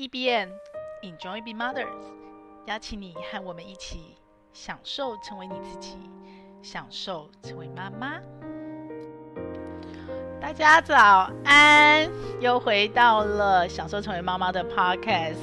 EBN Enjoy Being Mothers，邀请你和我们一起享受成为你自己，享受成为妈妈。大家早安，又回到了享受成为妈妈的 Podcast。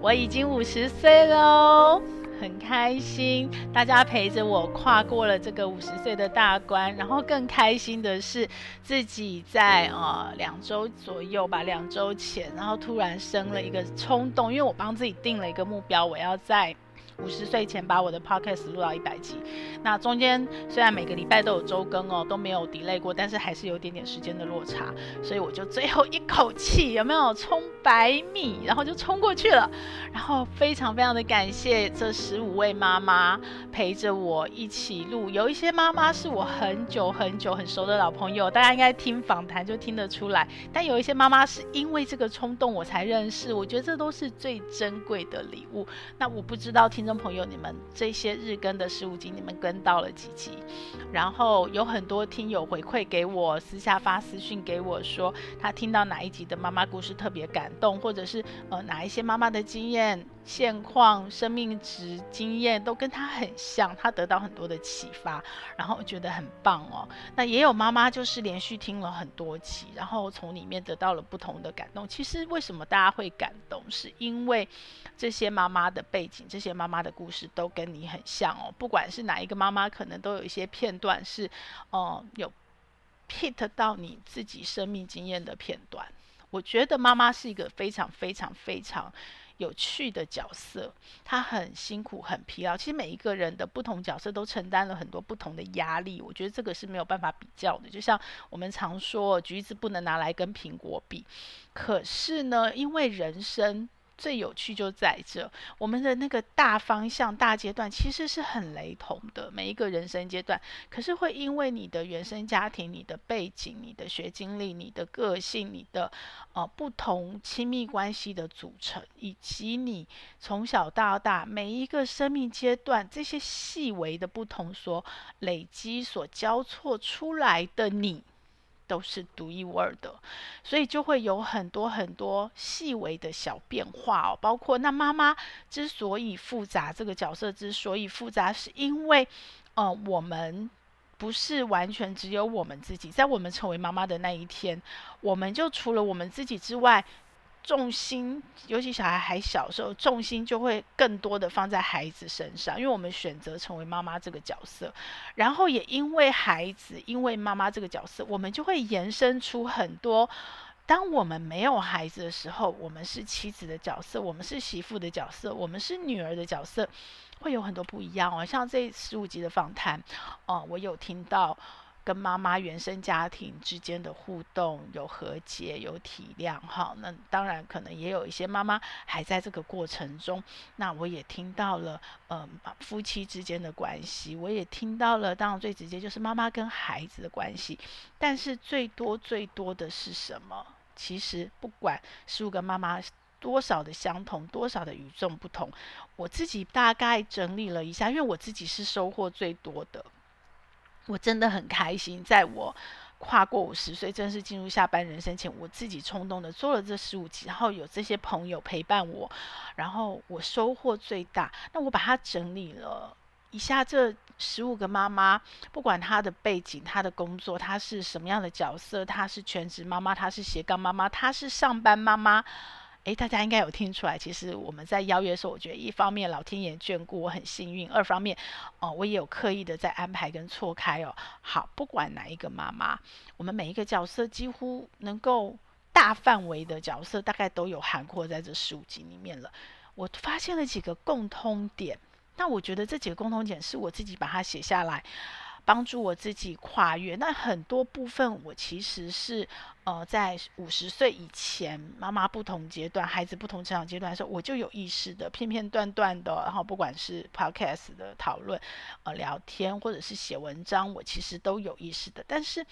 我已经五十岁喽。很开心，大家陪着我跨过了这个五十岁的大关，然后更开心的是自己在呃两周左右吧，两周前，然后突然生了一个冲动，因为我帮自己定了一个目标，我要在。五十岁前把我的 podcast 录到一百集，那中间虽然每个礼拜都有周更哦，都没有 delay 过，但是还是有点点时间的落差，所以我就最后一口气有没有冲百米，然后就冲过去了，然后非常非常的感谢这十五位妈妈陪着我一起录，有一些妈妈是我很久很久很熟的老朋友，大家应该听访谈就听得出来，但有一些妈妈是因为这个冲动我才认识，我觉得这都是最珍贵的礼物。那我不知道听。朋友，你们这些日更的十五集，你们跟到了几集？然后有很多听友回馈给我，私下发私讯给我说，他听到哪一集的妈妈故事特别感动，或者是呃哪一些妈妈的经验。现况、生命值、经验都跟他很像，他得到很多的启发，然后觉得很棒哦。那也有妈妈就是连续听了很多集，然后从里面得到了不同的感动。其实为什么大家会感动，是因为这些妈妈的背景、这些妈妈的故事都跟你很像哦。不管是哪一个妈妈，可能都有一些片段是，哦、有 hit 到你自己生命经验的片段。我觉得妈妈是一个非常、非常、非常。有趣的角色，他很辛苦，很疲劳。其实每一个人的不同角色都承担了很多不同的压力，我觉得这个是没有办法比较的。就像我们常说，橘子不能拿来跟苹果比。可是呢，因为人生。最有趣就在这，我们的那个大方向、大阶段其实是很雷同的，每一个人生阶段。可是会因为你的原生家庭、你的背景、你的学经历、你的个性、你的呃不同亲密关系的组成，以及你从小到大每一个生命阶段这些细微的不同所累积、所交错出来的你。都是独一无二的，所以就会有很多很多细微的小变化哦。包括那妈妈之所以复杂，这个角色之所以复杂，是因为，呃，我们不是完全只有我们自己，在我们成为妈妈的那一天，我们就除了我们自己之外。重心，尤其小孩还小时候，重心就会更多的放在孩子身上，因为我们选择成为妈妈这个角色，然后也因为孩子，因为妈妈这个角色，我们就会延伸出很多。当我们没有孩子的时候，我们是妻子的角色，我们是媳妇的角色，我们是女儿的角色，会有很多不一样哦。像这十五集的访谈，哦、我有听到。跟妈妈原生家庭之间的互动，有和解，有体谅，哈，那当然可能也有一些妈妈还在这个过程中。那我也听到了，嗯、呃，夫妻之间的关系，我也听到了，当然最直接就是妈妈跟孩子的关系。但是最多最多的是什么？其实不管十五个妈妈多少的相同，多少的与众不同，我自己大概整理了一下，因为我自己是收获最多的。我真的很开心，在我跨过五十岁，正式进入下半人生前，我自己冲动的做了这十五集，然后有这些朋友陪伴我，然后我收获最大。那我把它整理了一下，这十五个妈妈，不管她的背景、她的工作，她是什么样的角色，她是全职妈妈，她是斜杠妈妈，她是上班妈妈。诶，大家应该有听出来，其实我们在邀约的时候，我觉得一方面老天爷眷顾我很幸运，二方面，哦，我也有刻意的在安排跟错开哦。好，不管哪一个妈妈，我们每一个角色几乎能够大范围的角色，大概都有涵括在这十五集里面了。我发现了几个共通点，那我觉得这几个共通点是我自己把它写下来。帮助我自己跨越，那很多部分我其实是呃在五十岁以前，妈妈不同阶段，孩子不同成长阶段的时候，我就有意识的片片段段的，然后不管是 podcast 的讨论、呃聊天，或者是写文章，我其实都有意识的。但是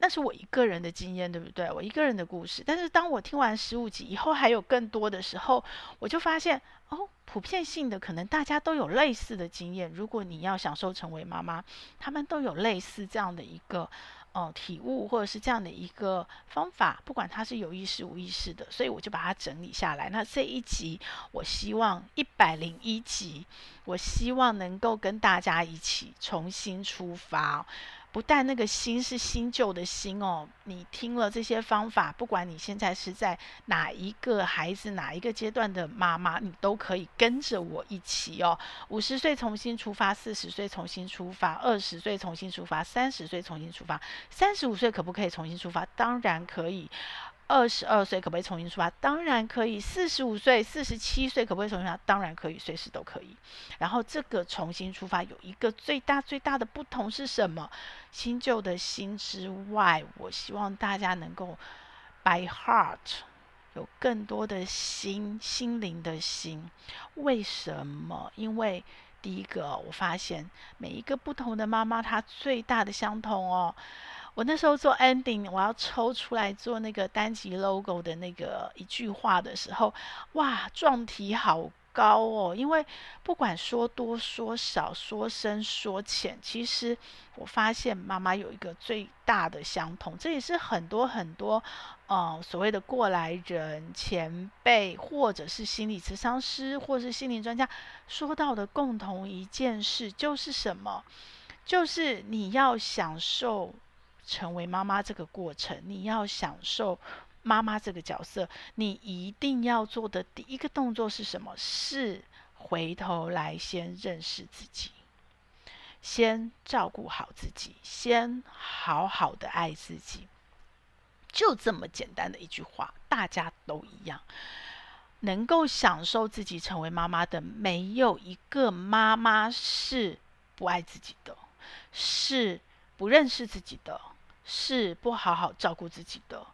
那是我一个人的经验，对不对？我一个人的故事。但是当我听完十五集以后，还有更多的时候，我就发现哦。普遍性的，可能大家都有类似的经验。如果你要享受成为妈妈，他们都有类似这样的一个呃体悟，或者是这样的一个方法，不管它是有意识无意识的，所以我就把它整理下来。那这一集，我希望一百零一集，我希望能够跟大家一起重新出发。不但那个新是新旧的新哦，你听了这些方法，不管你现在是在哪一个孩子哪一个阶段的妈妈，你都可以跟着我一起哦。五十岁重新出发，四十岁重新出发，二十岁重新出发，三十岁重新出发，三十五岁可不可以重新出发？当然可以。二十二岁可不可以重新出发？当然可以。四十五岁、四十七岁可不可以重新出发？当然可以，随时都可以。然后这个重新出发有一个最大最大的不同是什么？新旧的新之外，我希望大家能够 by heart 有更多的心，心灵的心。为什么？因为第一个，我发现每一个不同的妈妈，她最大的相同哦。我那时候做 ending，我要抽出来做那个单集 logo 的那个一句话的时候，哇，壮题好高哦！因为不管说多说少，说深说浅，其实我发现妈妈有一个最大的相同，这也是很多很多，呃，所谓的过来人、前辈，或者是心理咨商师，或者是心理专家说到的共同一件事，就是什么？就是你要享受。成为妈妈这个过程，你要享受妈妈这个角色，你一定要做的第一个动作是什么？是回头来先认识自己，先照顾好自己，先好好的爱自己。就这么简单的一句话，大家都一样，能够享受自己成为妈妈的，没有一个妈妈是不爱自己的，是不认识自己的。是不好好照顾自己的，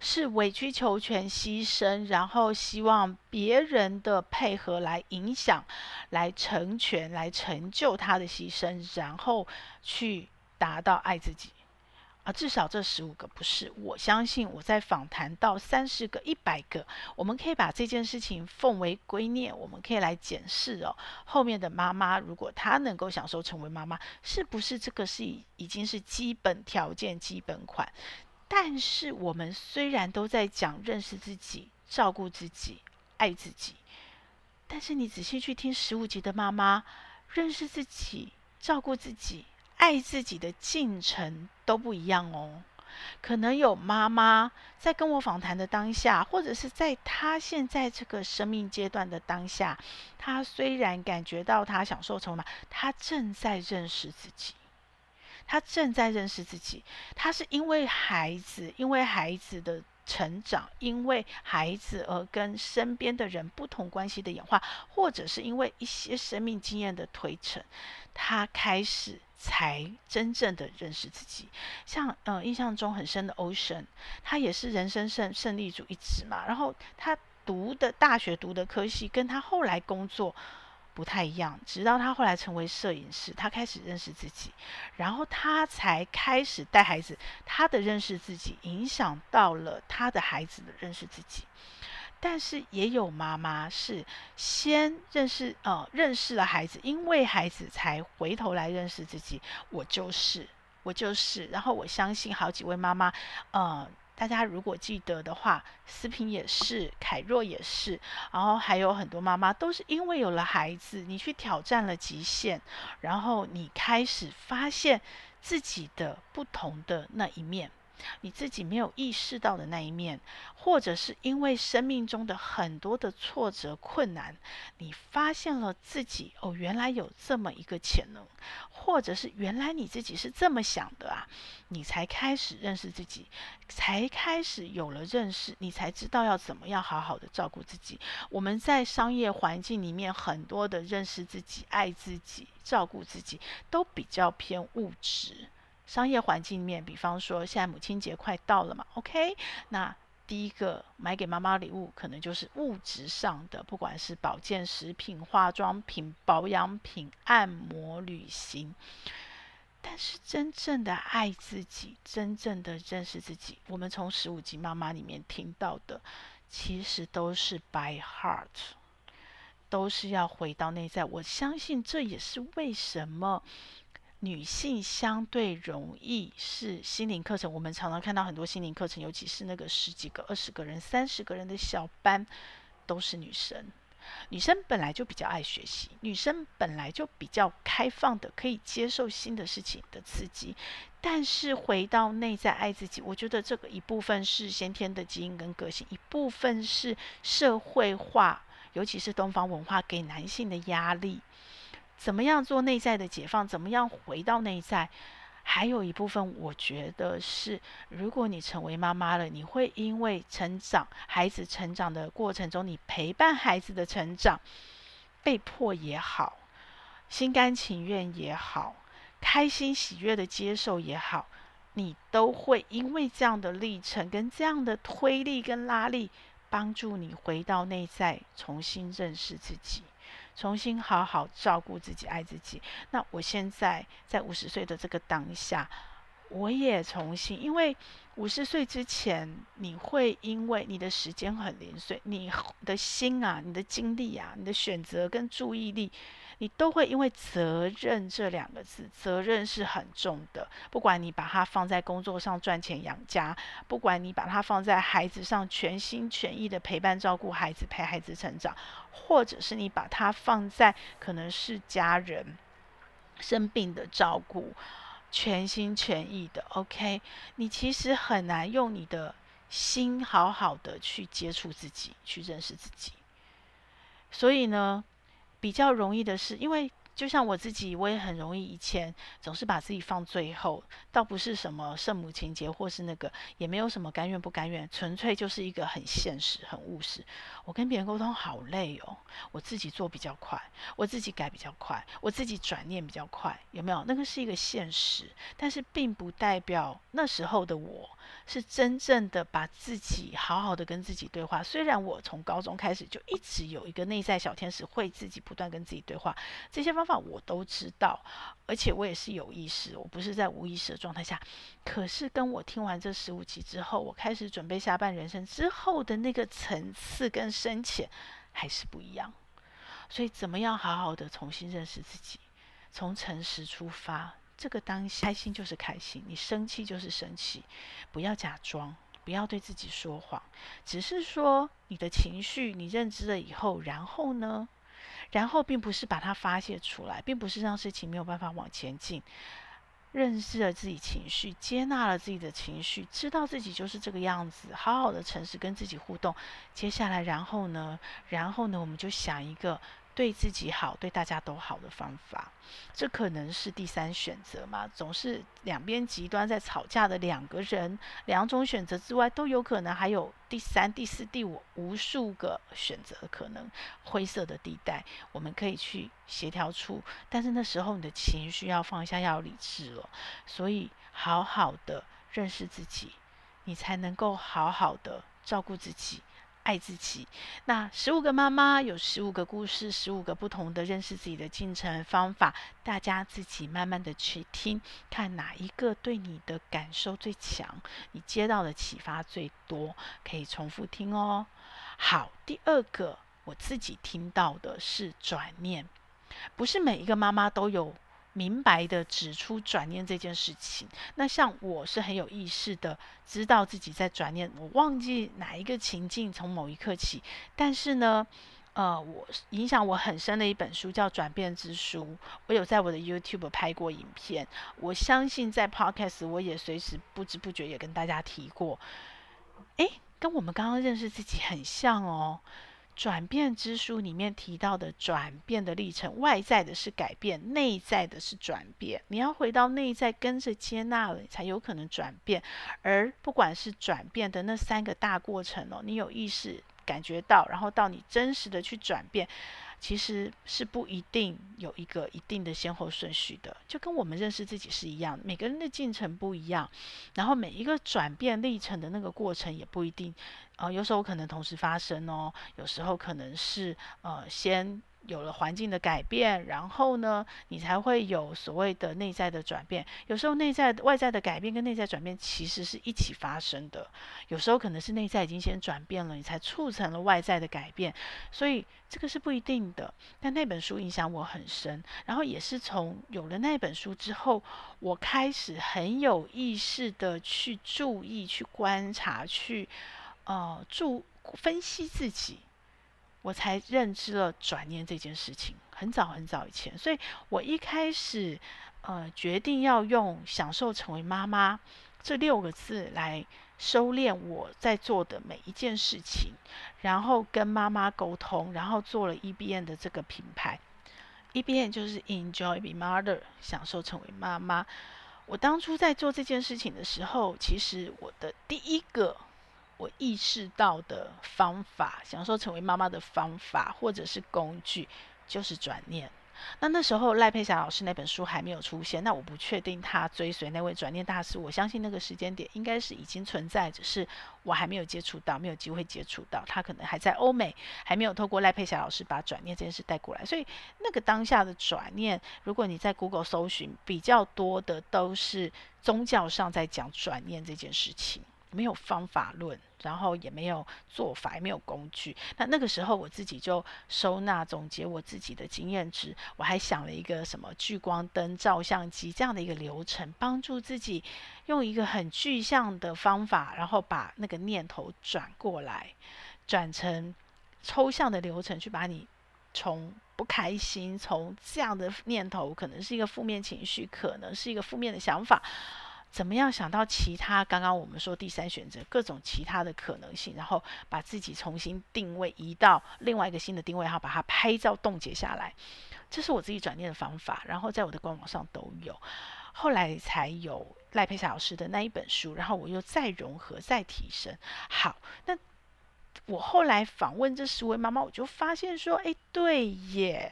是委曲求全、牺牲，然后希望别人的配合来影响、来成全、来成就他的牺牲，然后去达到爱自己。啊，至少这十五个不是。我相信我在访谈到三十个、一百个，我们可以把这件事情奉为圭臬，我们可以来检视哦。后面的妈妈，如果她能够享受成为妈妈，是不是这个是已经是基本条件、基本款？但是我们虽然都在讲认识自己、照顾自己、爱自己，但是你仔细去听十五集的妈妈，认识自己、照顾自己。爱自己的进程都不一样哦，可能有妈妈在跟我访谈的当下，或者是在她现在这个生命阶段的当下，她虽然感觉到她享受成为妈，她正在认识自己，她正在认识自己，她是因为孩子，因为孩子的。成长，因为孩子而跟身边的人不同关系的演化，或者是因为一些生命经验的推陈，他开始才真正的认识自己。像呃，印象中很深的 Ocean，他也是人生胜胜利组一职嘛，然后他读的大学读的科系，跟他后来工作。不太一样，直到他后来成为摄影师，他开始认识自己，然后他才开始带孩子。他的认识自己影响到了他的孩子的认识自己。但是也有妈妈是先认识呃认识了孩子，因为孩子才回头来认识自己。我就是我就是，然后我相信好几位妈妈呃。大家如果记得的话，思平也是，凯若也是，然后还有很多妈妈都是因为有了孩子，你去挑战了极限，然后你开始发现自己的不同的那一面。你自己没有意识到的那一面，或者是因为生命中的很多的挫折困难，你发现了自己哦，原来有这么一个潜能，或者是原来你自己是这么想的啊，你才开始认识自己，才开始有了认识，你才知道要怎么样好好的照顾自己。我们在商业环境里面，很多的认识自己、爱自己、照顾自己，都比较偏物质。商业环境里面，比方说现在母亲节快到了嘛，OK？那第一个买给妈妈礼物，可能就是物质上的，不管是保健食品、化妆品、保养品、按摩、旅行。但是真正的爱自己，真正的认识自己，我们从十五集妈妈里面听到的，其实都是 by heart，都是要回到内在。我相信这也是为什么。女性相对容易是心灵课程，我们常常看到很多心灵课程，尤其是那个十几个、二十个人、三十个人的小班，都是女生。女生本来就比较爱学习，女生本来就比较开放的，可以接受新的事情的刺激。但是回到内在爱自己，我觉得这个一部分是先天的基因跟个性，一部分是社会化，尤其是东方文化给男性的压力。怎么样做内在的解放？怎么样回到内在？还有一部分，我觉得是，如果你成为妈妈了，你会因为成长，孩子成长的过程中，你陪伴孩子的成长，被迫也好，心甘情愿也好，开心喜悦的接受也好，你都会因为这样的历程跟这样的推力跟拉力，帮助你回到内在，重新认识自己。重新好好照顾自己，爱自己。那我现在在五十岁的这个当下，我也重新，因为五十岁之前，你会因为你的时间很零碎，你的心啊，你的精力啊，你的选择跟注意力。你都会因为责任这两个字，责任是很重的。不管你把它放在工作上赚钱养家，不管你把它放在孩子上全心全意的陪伴照顾孩子，陪孩子成长，或者是你把它放在可能是家人生病的照顾，全心全意的。OK，你其实很难用你的心好好的去接触自己，去认识自己。所以呢，比较容易的是，因为就像我自己，我也很容易以前总是把自己放最后，倒不是什么圣母情节，或是那个，也没有什么甘愿不甘愿，纯粹就是一个很现实、很务实。我跟别人沟通好累哦，我自己做比较快，我自己改比较快，我自己转念比较快，有没有？那个是一个现实，但是并不代表那时候的我。是真正的把自己好好的跟自己对话。虽然我从高中开始就一直有一个内在小天使会自己不断跟自己对话，这些方法我都知道，而且我也是有意识，我不是在无意识的状态下。可是跟我听完这十五集之后，我开始准备下半人生之后的那个层次跟深浅还是不一样。所以怎么样好好的重新认识自己，从诚实出发。这个当下开心就是开心，你生气就是生气，不要假装，不要对自己说谎，只是说你的情绪你认知了以后，然后呢？然后并不是把它发泄出来，并不是让事情没有办法往前进。认识了自己情绪，接纳了自己的情绪，知道自己就是这个样子，好好的诚实跟自己互动。接下来，然后呢？然后呢？我们就想一个。对自己好，对大家都好的方法，这可能是第三选择嘛？总是两边极端在吵架的两个人，两种选择之外，都有可能还有第三、第四、第五无数个选择可能，灰色的地带，我们可以去协调出。但是那时候你的情绪要放下，要理智了。所以好好的认识自己，你才能够好好的照顾自己。爱自己。那十五个妈妈有十五个故事，十五个不同的认识自己的进程方法，大家自己慢慢的去听，看哪一个对你的感受最强，你接到的启发最多，可以重复听哦。好，第二个我自己听到的是转念，不是每一个妈妈都有。明白的指出转念这件事情，那像我是很有意识的知道自己在转念，我忘记哪一个情境从某一刻起，但是呢，呃，我影响我很深的一本书叫《转变之书》，我有在我的 YouTube 拍过影片，我相信在 Podcast 我也随时不知不觉也跟大家提过，诶，跟我们刚刚认识自己很像哦。转变之书里面提到的转变的历程，外在的是改变，内在的是转变。你要回到内在，跟着接纳了，才有可能转变。而不管是转变的那三个大过程哦，你有意识感觉到，然后到你真实的去转变。其实是不一定有一个一定的先后顺序的，就跟我们认识自己是一样，每个人的进程不一样，然后每一个转变历程的那个过程也不一定，呃，有时候可能同时发生哦，有时候可能是呃先有了环境的改变，然后呢，你才会有所谓的内在的转变。有时候内在外在的改变跟内在转变其实是一起发生的。有时候可能是内在已经先转变了，你才促成了外在的改变。所以这个是不一定的。但那本书影响我很深，然后也是从有了那本书之后，我开始很有意识的去注意、去观察、去呃注分析自己。我才认知了转念这件事情，很早很早以前，所以我一开始呃决定要用“享受成为妈妈”这六个字来收敛我在做的每一件事情，然后跟妈妈沟通，然后做了 EBN 的这个品牌。EBN 就是 Enjoy Be Mother，享受成为妈妈。我当初在做这件事情的时候，其实我的第一个。我意识到的方法，享受成为妈妈的方法，或者是工具，就是转念。那那时候赖佩霞老师那本书还没有出现，那我不确定他追随那位转念大师。我相信那个时间点应该是已经存在，只是我还没有接触到，没有机会接触到。他可能还在欧美，还没有透过赖佩霞老师把转念这件事带过来。所以那个当下的转念，如果你在 Google 搜寻，比较多的都是宗教上在讲转念这件事情。没有方法论，然后也没有做法，也没有工具。那那个时候我自己就收纳总结我自己的经验值，我还想了一个什么聚光灯、照相机这样的一个流程，帮助自己用一个很具象的方法，然后把那个念头转过来，转成抽象的流程，去把你从不开心，从这样的念头，可能是一个负面情绪，可能是一个负面的想法。怎么样想到其他？刚刚我们说第三选择，各种其他的可能性，然后把自己重新定位，移到另外一个新的定位，然后把它拍照冻结下来。这是我自己转念的方法，然后在我的官网上都有。后来才有赖佩霞老师的那一本书，然后我又再融合、再提升。好，那我后来访问这十位妈妈，我就发现说，哎，对耶，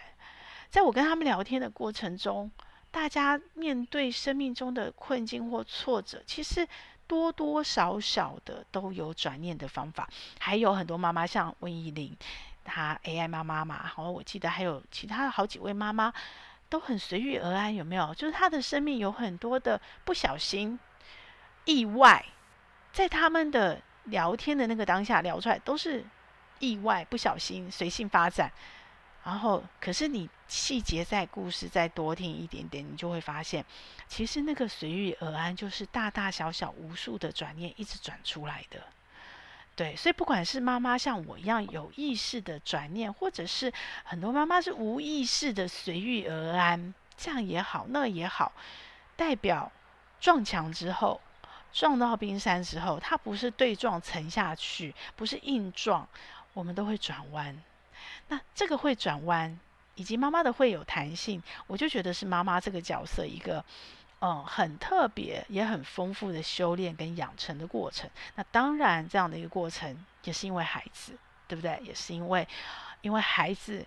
在我跟他们聊天的过程中。大家面对生命中的困境或挫折，其实多多少少的都有转念的方法。还有很多妈妈，像温怡玲，她 AI 妈妈嘛，好，我记得还有其他好几位妈妈都很随遇而安，有没有？就是她的生命有很多的不小心、意外，在他们的聊天的那个当下聊出来都是意外、不小心、随性发展。然后，可是你细节在故事再多听一点点，你就会发现，其实那个随遇而安，就是大大小小无数的转念一直转出来的。对，所以不管是妈妈像我一样有意识的转念，或者是很多妈妈是无意识的随遇而安，这样也好，那也好，代表撞墙之后，撞到冰山之后，它不是对撞沉下去，不是硬撞，我们都会转弯。那这个会转弯，以及妈妈的会有弹性，我就觉得是妈妈这个角色一个，嗯，很特别也很丰富的修炼跟养成的过程。那当然，这样的一个过程也是因为孩子，对不对？也是因为，因为孩子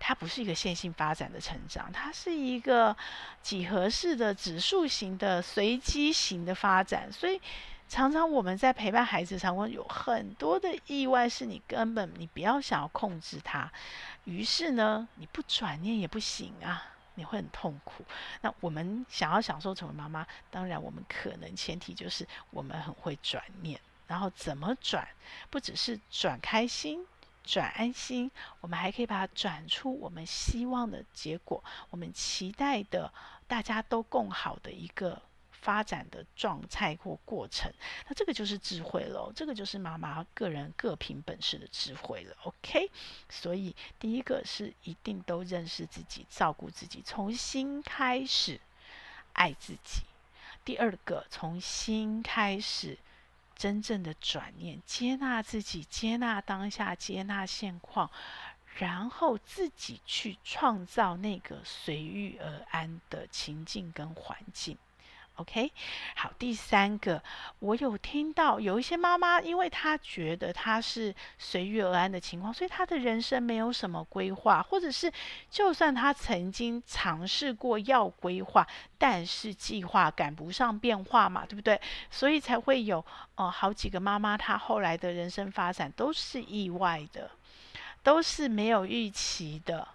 他不是一个线性发展的成长，他是一个几何式的指数型的随机型的发展，所以。常常我们在陪伴孩子，常常有很多的意外，是你根本你不要想要控制他，于是呢，你不转念也不行啊，你会很痛苦。那我们想要享受成为妈妈，当然我们可能前提就是我们很会转念，然后怎么转，不只是转开心、转安心，我们还可以把它转出我们希望的结果，我们期待的大家都共好的一个。发展的状态或过程，那这个就是智慧了，这个就是妈妈个人各凭本事的智慧了。OK，所以第一个是一定都认识自己，照顾自己，从心开始爱自己；第二个，从心开始真正的转念，接纳自己，接纳当下，接纳现况，然后自己去创造那个随遇而安的情境跟环境。OK，好，第三个，我有听到有一些妈妈，因为她觉得她是随遇而安的情况，所以她的人生没有什么规划，或者是就算她曾经尝试过要规划，但是计划赶不上变化嘛，对不对？所以才会有呃好几个妈妈，她后来的人生发展都是意外的，都是没有预期的。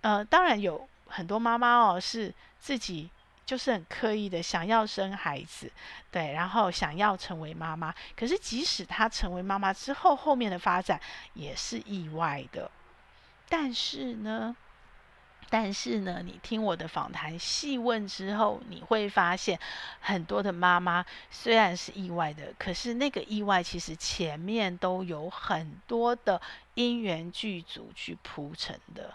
呃，当然有很多妈妈哦，是自己就是很刻意的想要生孩子，对，然后想要成为妈妈。可是即使她成为妈妈之后，后面的发展也是意外的。但是呢，但是呢，你听我的访谈细问之后，你会发现很多的妈妈虽然是意外的，可是那个意外其实前面都有很多的因缘具足去铺成的。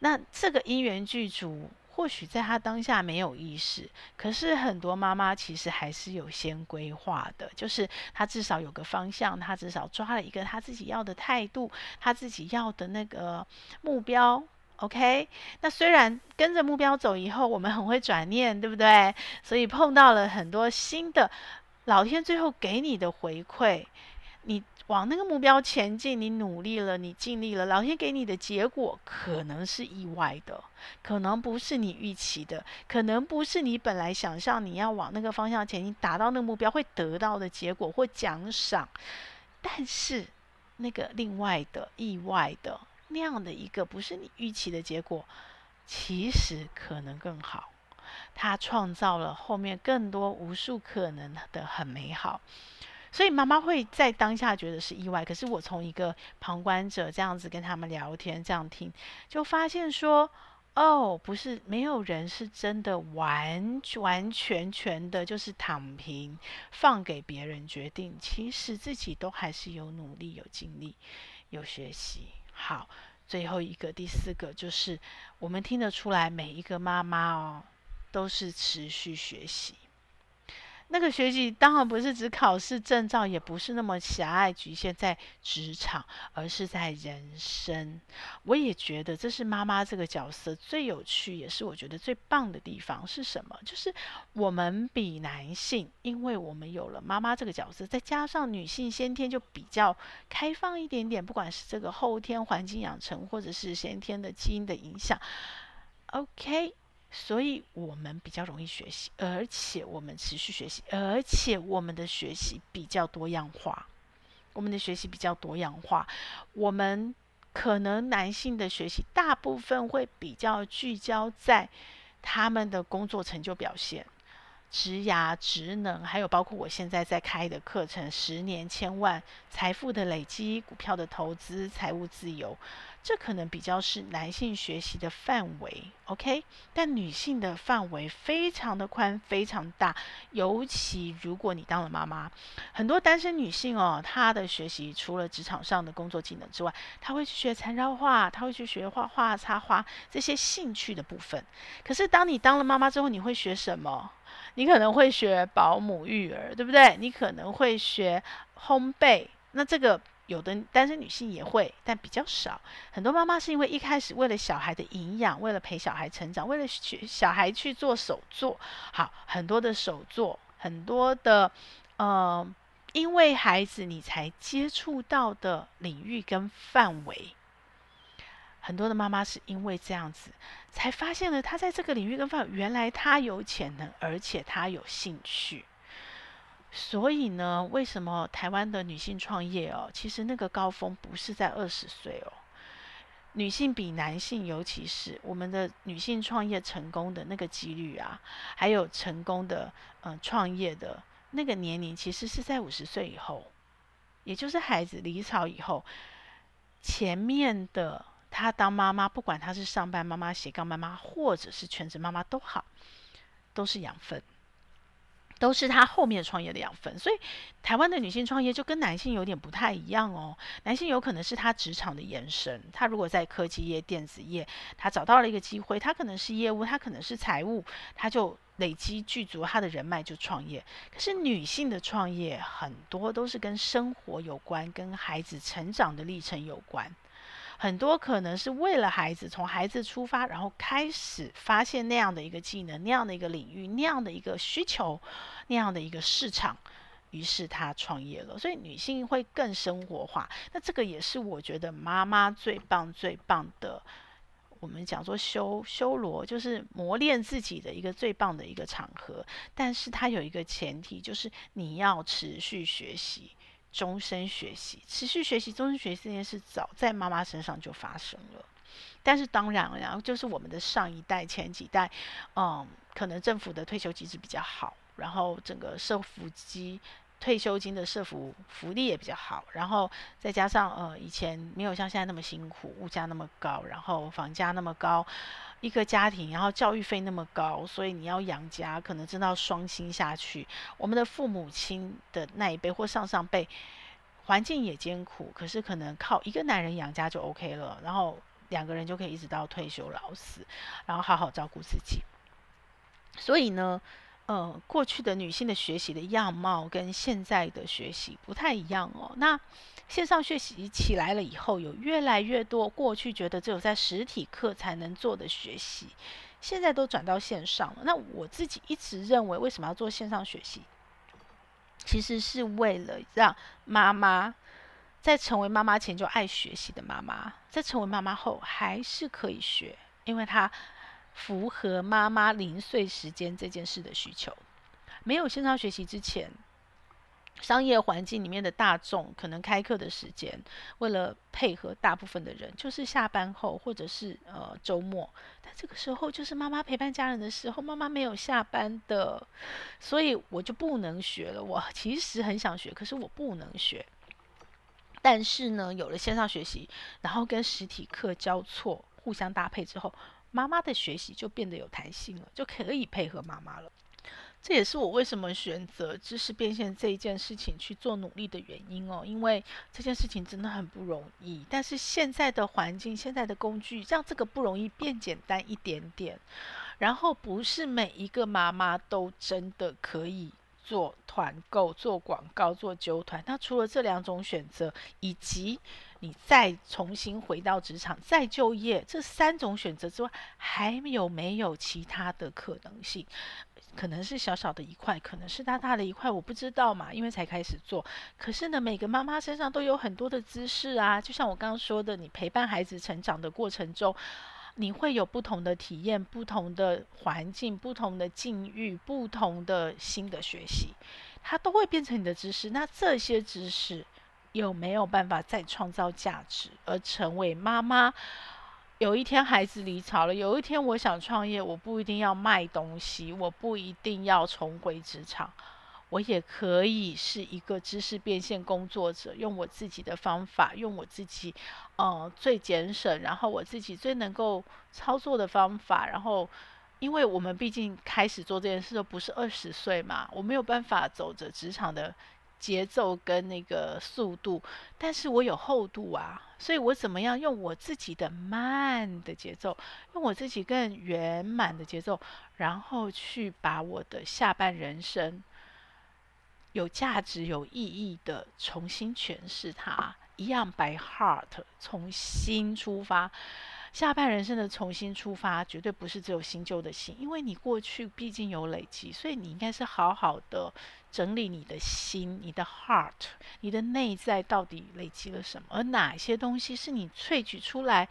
那这个因缘具足，或许在她当下没有意识，可是很多妈妈其实还是有先规划的，就是她至少有个方向，她至少抓了一个她自己要的态度，她自己要的那个目标。OK，那虽然跟着目标走以后，我们很会转念，对不对？所以碰到了很多新的，老天最后给你的回馈，你往那个目标前进，你努力了，你尽力了，老天给你的结果可能是意外的，可能不是你预期的，可能不是你本来想象你要往那个方向前进，达到那个目标会得到的结果或奖赏，但是那个另外的意外的。那样的一个不是你预期的结果，其实可能更好。他创造了后面更多无数可能的很美好，所以妈妈会在当下觉得是意外。可是我从一个旁观者这样子跟他们聊天，这样听，就发现说，哦，不是没有人是真的完完全全的就是躺平，放给别人决定。其实自己都还是有努力、有尽力、有学习。好，最后一个，第四个就是我们听得出来，每一个妈妈哦，都是持续学习。那个学习当然不是指考试证照，也不是那么狭隘局限在职场，而是在人生。我也觉得这是妈妈这个角色最有趣，也是我觉得最棒的地方是什么？就是我们比男性，因为我们有了妈妈这个角色，再加上女性先天就比较开放一点点，不管是这个后天环境养成，或者是先天的基因的影响。OK。所以我们比较容易学习，而且我们持续学习，而且我们的学习比较多样化。我们的学习比较多样化，我们可能男性的学习大部分会比较聚焦在他们的工作成就表现、职涯、职能，还有包括我现在在开的课程——十年千万财富的累积、股票的投资、财务自由。这可能比较是男性学习的范围，OK？但女性的范围非常的宽，非常大。尤其如果你当了妈妈，很多单身女性哦，她的学习除了职场上的工作技能之外，她会去学缠绕画，她会去学画画、插花这些兴趣的部分。可是当你当了妈妈之后，你会学什么？你可能会学保姆育儿，对不对？你可能会学烘焙，那这个。有的单身女性也会，但比较少。很多妈妈是因为一开始为了小孩的营养，为了陪小孩成长，为了学小孩去做手作，好，很多的手作，很多的，呃，因为孩子你才接触到的领域跟范围。很多的妈妈是因为这样子，才发现了她在这个领域跟范围，原来她有潜能，而且她有兴趣。所以呢，为什么台湾的女性创业哦，其实那个高峰不是在二十岁哦，女性比男性，尤其是我们的女性创业成功的那个几率啊，还有成功的嗯、呃、创业的那个年龄，其实是在五十岁以后，也就是孩子离巢以后，前面的她当妈妈，不管她是上班妈妈、斜杠妈妈，或者是全职妈妈都好，都是养分。都是他后面创业的养分，所以台湾的女性创业就跟男性有点不太一样哦。男性有可能是他职场的延伸，他如果在科技业、电子业，他找到了一个机会，他可能是业务，他可能是财务，他就累积具足他的人脉就创业。可是女性的创业很多都是跟生活有关，跟孩子成长的历程有关。很多可能是为了孩子，从孩子出发，然后开始发现那样的一个技能、那样的一个领域、那样的一个需求、那样的一个市场，于是他创业了。所以女性会更生活化。那这个也是我觉得妈妈最棒、最棒的。我们讲说修修罗，就是磨练自己的一个最棒的一个场合。但是它有一个前提，就是你要持续学习。终身学习，持续学习，终身学习这件事早在妈妈身上就发生了。但是当然，然后就是我们的上一代、前几代，嗯，可能政府的退休机制比较好，然后整个社福机。退休金的社福福利也比较好，然后再加上呃以前没有像现在那么辛苦，物价那么高，然后房价那么高，一个家庭然后教育费那么高，所以你要养家可能真的要双薪下去。我们的父母亲的那一辈或上上辈，环境也艰苦，可是可能靠一个男人养家就 OK 了，然后两个人就可以一直到退休老死，然后好好照顾自己。所以呢。呃，过去的女性的学习的样貌跟现在的学习不太一样哦。那线上学习起来了以后，有越来越多过去觉得只有在实体课才能做的学习，现在都转到线上了。那我自己一直认为，为什么要做线上学习？其实是为了让妈妈在成为妈妈前就爱学习的妈妈，在成为妈妈后还是可以学，因为她。符合妈妈零碎时间这件事的需求。没有线上学习之前，商业环境里面的大众可能开课的时间，为了配合大部分的人，就是下班后或者是呃周末。但这个时候就是妈妈陪伴家人的时候，妈妈没有下班的，所以我就不能学了。我其实很想学，可是我不能学。但是呢，有了线上学习，然后跟实体课交错，互相搭配之后。妈妈的学习就变得有弹性了，就可以配合妈妈了。这也是我为什么选择知识变现这一件事情去做努力的原因哦。因为这件事情真的很不容易，但是现在的环境、现在的工具让这个不容易变简单一点点。然后不是每一个妈妈都真的可以做团购、做广告、做揪团。那除了这两种选择，以及你再重新回到职场、再就业这三种选择之外，还有没有其他的可能性？可能是小小的一块，可能是大大的一块，我不知道嘛，因为才开始做。可是呢，每个妈妈身上都有很多的知识啊，就像我刚刚说的，你陪伴孩子成长的过程中，你会有不同的体验、不同的环境、不同的境遇、不同的新的学习，它都会变成你的知识。那这些知识。有没有办法再创造价值，而成为妈妈？有一天孩子离巢了，有一天我想创业，我不一定要卖东西，我不一定要重回职场，我也可以是一个知识变现工作者，用我自己的方法，用我自己呃最节省，然后我自己最能够操作的方法，然后因为我们毕竟开始做这件事都不是二十岁嘛，我没有办法走着职场的。节奏跟那个速度，但是我有厚度啊，所以我怎么样用我自己的慢的节奏，用我自己更圆满的节奏，然后去把我的下半人生有价值、有意义的重新诠释它，一样 by heart 重新出发。下半人生的重新出发，绝对不是只有新旧的新，因为你过去毕竟有累积，所以你应该是好好的整理你的心、你的 heart、你的内在到底累积了什么，而哪些东西是你萃取出来，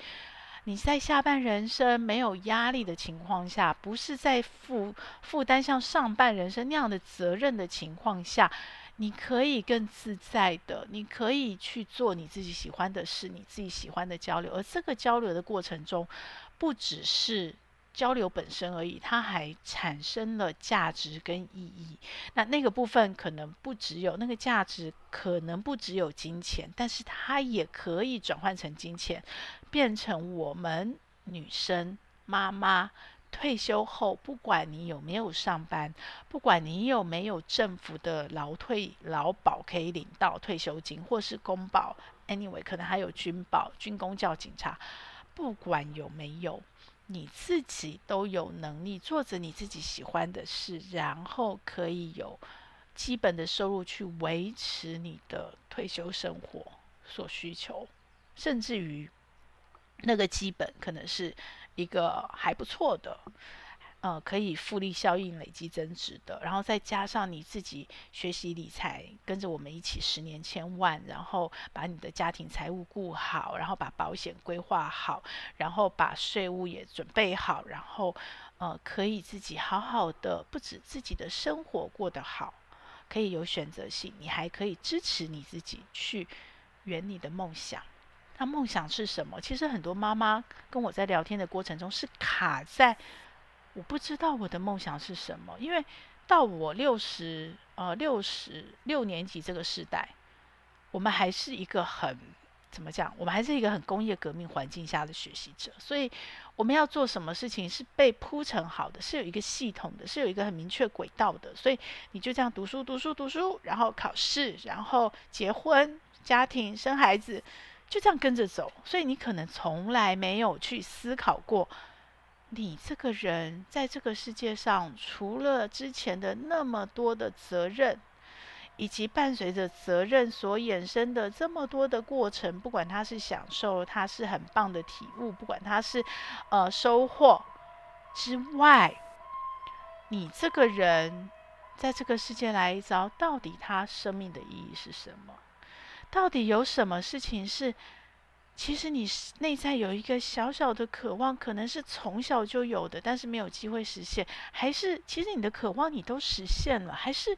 你在下半人生没有压力的情况下，不是在负负担像上半人生那样的责任的情况下。你可以更自在的，你可以去做你自己喜欢的事，你自己喜欢的交流。而这个交流的过程中，不只是交流本身而已，它还产生了价值跟意义。那那个部分可能不只有那个价值，可能不只有金钱，但是它也可以转换成金钱，变成我们女生妈妈。退休后，不管你有没有上班，不管你有没有政府的劳退劳保可以领到退休金，或是公保，anyway，可能还有军保、军公教、警察，不管有没有，你自己都有能力做着你自己喜欢的事，然后可以有基本的收入去维持你的退休生活所需求，甚至于那个基本可能是。一个还不错的，呃，可以复利效应累积增值的，然后再加上你自己学习理财，跟着我们一起十年千万，然后把你的家庭财务顾好，然后把保险规划好，然后把税务也准备好，然后呃，可以自己好好的，不止自己的生活过得好，可以有选择性，你还可以支持你自己去圆你的梦想。那梦想是什么？其实很多妈妈跟我在聊天的过程中是卡在我不知道我的梦想是什么，因为到我六十呃六十六年级这个时代，我们还是一个很怎么讲？我们还是一个很工业革命环境下的学习者，所以我们要做什么事情是被铺成好的，是有一个系统的，是有一个很明确轨道的。所以你就这样读书读书读书，然后考试，然后结婚、家庭、生孩子。就这样跟着走，所以你可能从来没有去思考过，你这个人在这个世界上，除了之前的那么多的责任，以及伴随着责任所衍生的这么多的过程，不管他是享受，他是很棒的体悟，不管他是呃收获之外，你这个人在这个世界来一遭，到底他生命的意义是什么？到底有什么事情是，其实你内在有一个小小的渴望，可能是从小就有的，但是没有机会实现，还是其实你的渴望你都实现了，还是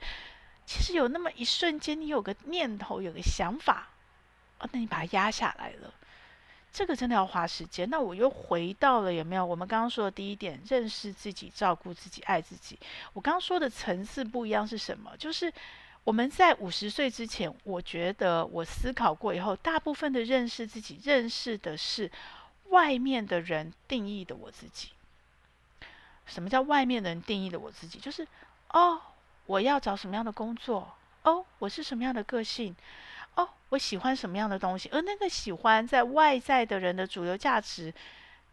其实有那么一瞬间你有个念头，有个想法，啊，那你把它压下来了，这个真的要花时间。那我又回到了有没有？我们刚刚说的第一点，认识自己，照顾自己，爱自己。我刚刚说的层次不一样是什么？就是。我们在五十岁之前，我觉得我思考过以后，大部分的认识自己，认识的是外面的人定义的我自己。什么叫外面的人定义的我自己？就是哦，我要找什么样的工作？哦，我是什么样的个性？哦，我喜欢什么样的东西？而那个喜欢在外在的人的主流价值。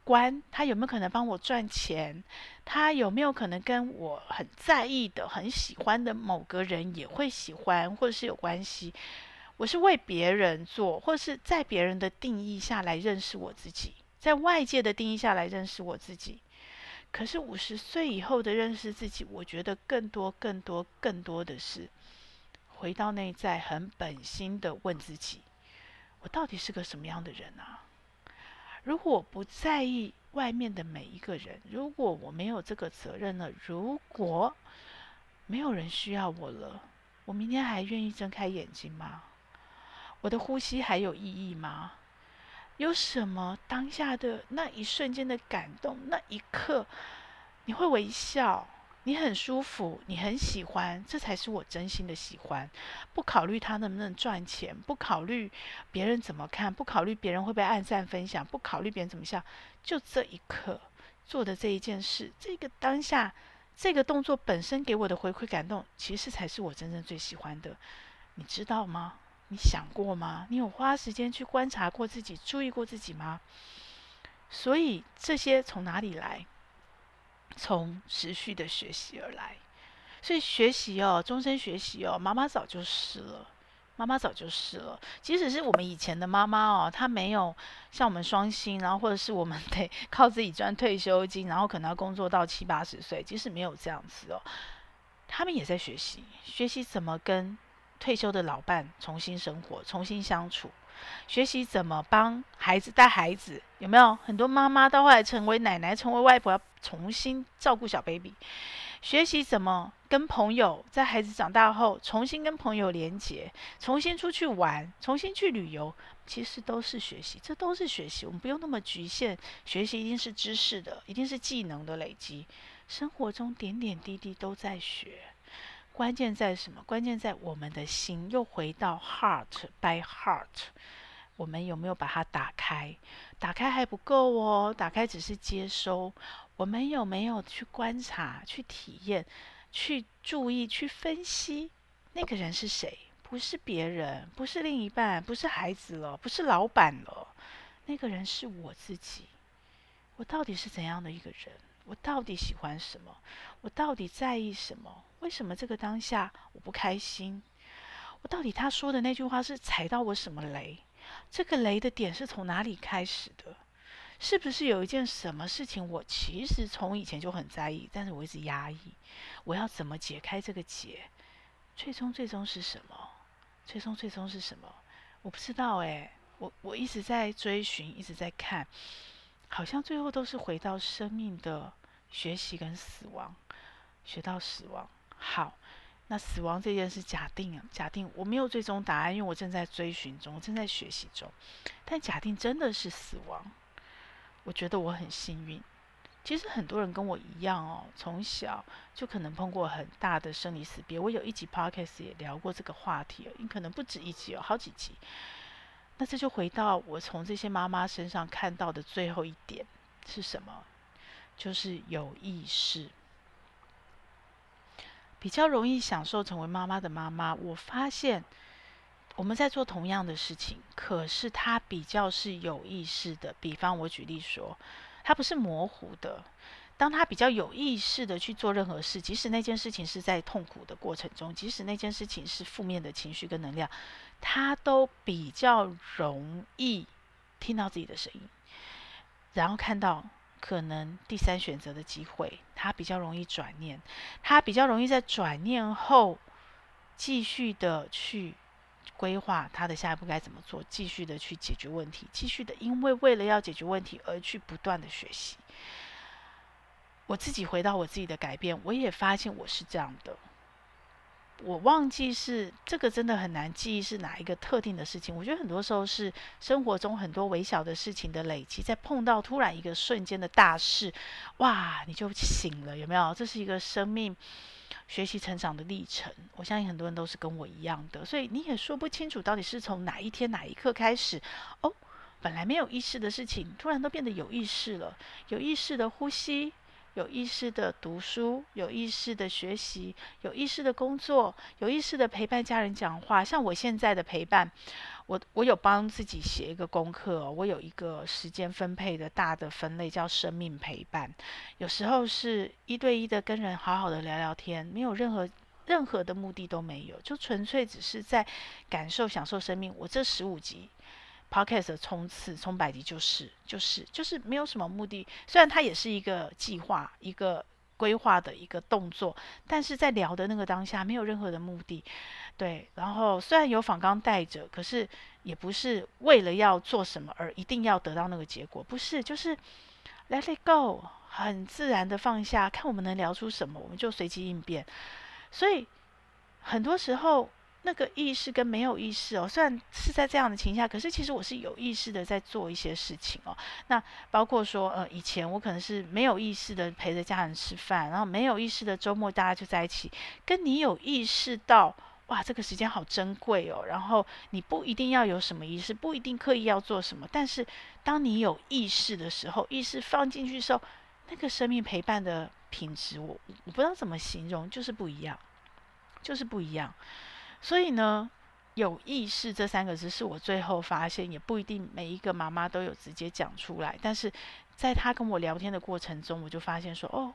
关他有没有可能帮我赚钱？他有没有可能跟我很在意的、很喜欢的某个人也会喜欢，或者是有关系？我是为别人做，或者是在别人的定义下来认识我自己，在外界的定义下来认识我自己。可是五十岁以后的认识自己，我觉得更多、更多、更多的是回到内在，很本心的问自己：我到底是个什么样的人啊？如果我不在意外面的每一个人，如果我没有这个责任了，如果没有人需要我了，我明天还愿意睁开眼睛吗？我的呼吸还有意义吗？有什么当下的那一瞬间的感动，那一刻你会微笑？你很舒服，你很喜欢，这才是我真心的喜欢。不考虑他能不能赚钱，不考虑别人怎么看，不考虑别人会不会按赞分享，不考虑别人怎么想，就这一刻做的这一件事，这个当下，这个动作本身给我的回馈感动，其实才是我真正最喜欢的。你知道吗？你想过吗？你有花时间去观察过自己，注意过自己吗？所以这些从哪里来？从持续的学习而来，所以学习哦，终身学习哦。妈妈早就是了，妈妈早就是了。即使是我们以前的妈妈哦，她没有像我们双薪，然后或者是我们 得靠自己赚退休金，然后可能要工作到七八十岁。即使没有这样子哦，他们也在学习，学习怎么跟退休的老伴重新生活，重新相处。学习怎么帮孩子带孩子，有没有很多妈妈到后来成为奶奶、成为外婆，要重新照顾小 baby？学习怎么跟朋友在孩子长大后重新跟朋友连结，重新出去玩，重新去旅游，其实都是学习，这都是学习。我们不用那么局限，学习一定是知识的，一定是技能的累积。生活中点点滴滴都在学，关键在什么？关键在我们的心，又回到 heart by heart。我们有没有把它打开？打开还不够哦，打开只是接收。我们有没有去观察、去体验、去注意、去分析那个人是谁？不是别人，不是另一半，不是孩子了，不是老板了。那个人是我自己。我到底是怎样的一个人？我到底喜欢什么？我到底在意什么？为什么这个当下我不开心？我到底他说的那句话是踩到我什么雷？这个雷的点是从哪里开始的？是不是有一件什么事情我其实从以前就很在意，但是我一直压抑？我要怎么解开这个结？最终最终是什么？最终最终是什么？我不知道哎，我我一直在追寻，一直在看，好像最后都是回到生命的学习跟死亡，学到死亡。好。那死亡这件事，假定啊，假定我没有最终答案，因为我正在追寻中，我正在学习中。但假定真的是死亡，我觉得我很幸运。其实很多人跟我一样哦，从小就可能碰过很大的生离死别。我有一集 podcast 也聊过这个话题，你可能不止一集，有好几集。那这就回到我从这些妈妈身上看到的最后一点是什么？就是有意识，比较容易享受成为妈妈的妈妈。我发现我们在做同样的事情，可是她比较是有意识的。比方我举例说。他不是模糊的，当他比较有意识的去做任何事，即使那件事情是在痛苦的过程中，即使那件事情是负面的情绪跟能量，他都比较容易听到自己的声音，然后看到可能第三选择的机会，他比较容易转念，他比较容易在转念后继续的去。规划他的下一步该怎么做，继续的去解决问题，继续的，因为为了要解决问题而去不断的学习。我自己回到我自己的改变，我也发现我是这样的。我忘记是这个真的很难记忆是哪一个特定的事情。我觉得很多时候是生活中很多微小的事情的累积，在碰到突然一个瞬间的大事，哇，你就醒了，有没有？这是一个生命。学习成长的历程，我相信很多人都是跟我一样的，所以你也说不清楚到底是从哪一天哪一刻开始，哦，本来没有意识的事情，突然都变得有意识了，有意识的呼吸，有意识的读书，有意识的学习，有意识的工作，有意识的陪伴家人讲话，像我现在的陪伴。我我有帮自己写一个功课，我有一个时间分配的大的分类叫生命陪伴。有时候是一对一的跟人好好的聊聊天，没有任何任何的目的都没有，就纯粹只是在感受享受生命。我这十五集 Podcast 的冲刺冲百集就是就是就是没有什么目的，虽然它也是一个计划一个。规划的一个动作，但是在聊的那个当下没有任何的目的，对。然后虽然有访纲带着，可是也不是为了要做什么而一定要得到那个结果，不是，就是 let it go，很自然的放下，看我们能聊出什么，我们就随机应变。所以很多时候。那个意识跟没有意识哦，虽然是在这样的情况下，可是其实我是有意识的在做一些事情哦。那包括说，呃，以前我可能是没有意识的陪着家人吃饭，然后没有意识的周末大家就在一起。跟你有意识到，哇，这个时间好珍贵哦。然后你不一定要有什么仪式，不一定刻意要做什么，但是当你有意识的时候，意识放进去的时候，那个生命陪伴的品质，我我不知道怎么形容，就是不一样，就是不一样。所以呢，有意识这三个字是我最后发现，也不一定每一个妈妈都有直接讲出来。但是，在她跟我聊天的过程中，我就发现说，哦，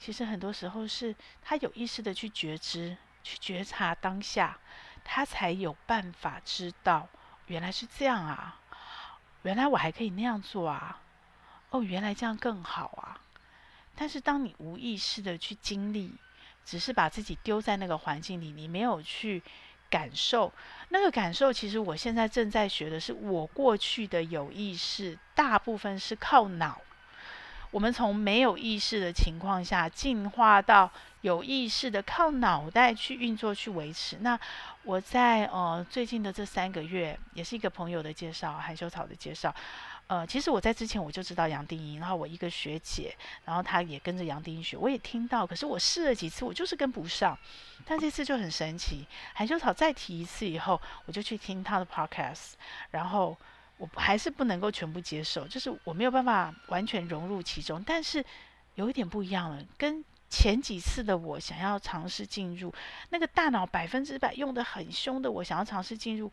其实很多时候是她有意识的去觉知、去觉察当下，她才有办法知道原来是这样啊，原来我还可以那样做啊，哦，原来这样更好啊。但是当你无意识的去经历，只是把自己丢在那个环境里，你没有去。感受那个感受，其实我现在正在学的是，我过去的有意识大部分是靠脑。我们从没有意识的情况下进化到有意识的靠脑袋去运作去维持。那我在呃最近的这三个月，也是一个朋友的介绍，含羞草的介绍。呃，其实我在之前我就知道杨定一，然后我一个学姐，然后她也跟着杨定一学，我也听到，可是我试了几次，我就是跟不上。但这次就很神奇，含羞草再提一次以后，我就去听他的 podcast，然后我还是不能够全部接受，就是我没有办法完全融入其中，但是有一点不一样了，跟前几次的我想要尝试进入那个大脑百分之百用得很凶的我想要尝试进入。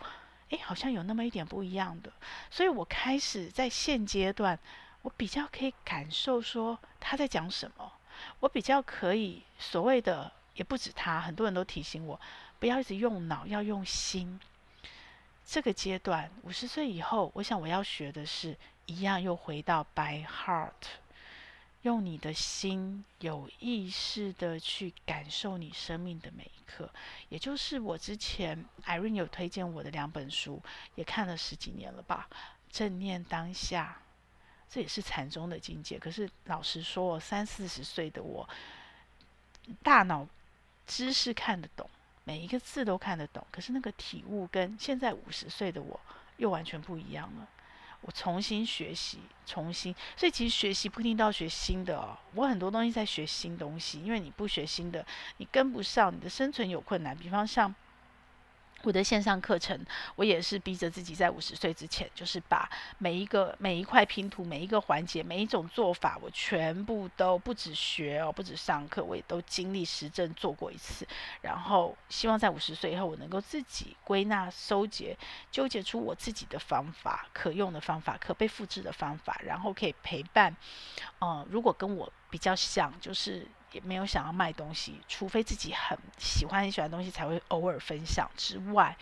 诶，好像有那么一点不一样的，所以我开始在现阶段，我比较可以感受说他在讲什么，我比较可以所谓的也不止他，很多人都提醒我不要一直用脑，要用心。这个阶段五十岁以后，我想我要学的是一样，又回到 by heart。用你的心有意识的去感受你生命的每一刻，也就是我之前 Irene 有推荐我的两本书，也看了十几年了吧。正念当下，这也是禅宗的境界。可是老实说，三四十岁的我，大脑知识看得懂，每一个字都看得懂，可是那个体悟跟现在五十岁的我又完全不一样了。我重新学习，重新，所以其实学习不一定都要学新的哦。我很多东西在学新东西，因为你不学新的，你跟不上，你的生存有困难。比方像。我的线上课程，我也是逼着自己在五十岁之前，就是把每一个每一块拼图、每一个环节、每一种做法，我全部都不止学哦，不止上课，我也都经历实证做过一次。然后希望在五十岁以后，我能够自己归纳、收结、纠结出我自己的方法，可用的方法、可被复制的方法，然后可以陪伴。嗯、呃，如果跟我比较像，就是。也没有想要卖东西，除非自己很喜欢很喜欢的东西才会偶尔分享之外，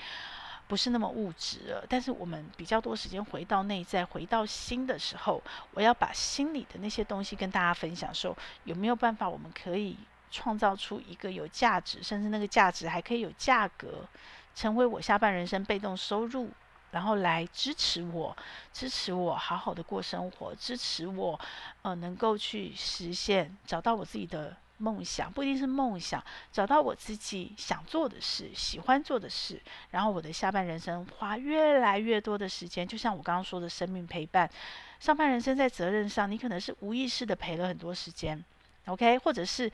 不是那么物质。但是我们比较多时间回到内在，回到心的时候，我要把心里的那些东西跟大家分享的时候，有没有办法我们可以创造出一个有价值，甚至那个价值还可以有价格，成为我下半人生被动收入，然后来支持我，支持我好好的过生活，支持我，呃，能够去实现，找到我自己的梦想，不一定是梦想，找到我自己想做的事，喜欢做的事，然后我的下半人生花越来越多的时间，就像我刚刚说的生命陪伴，上半人生在责任上，你可能是无意识的陪了很多时间，OK，或者是。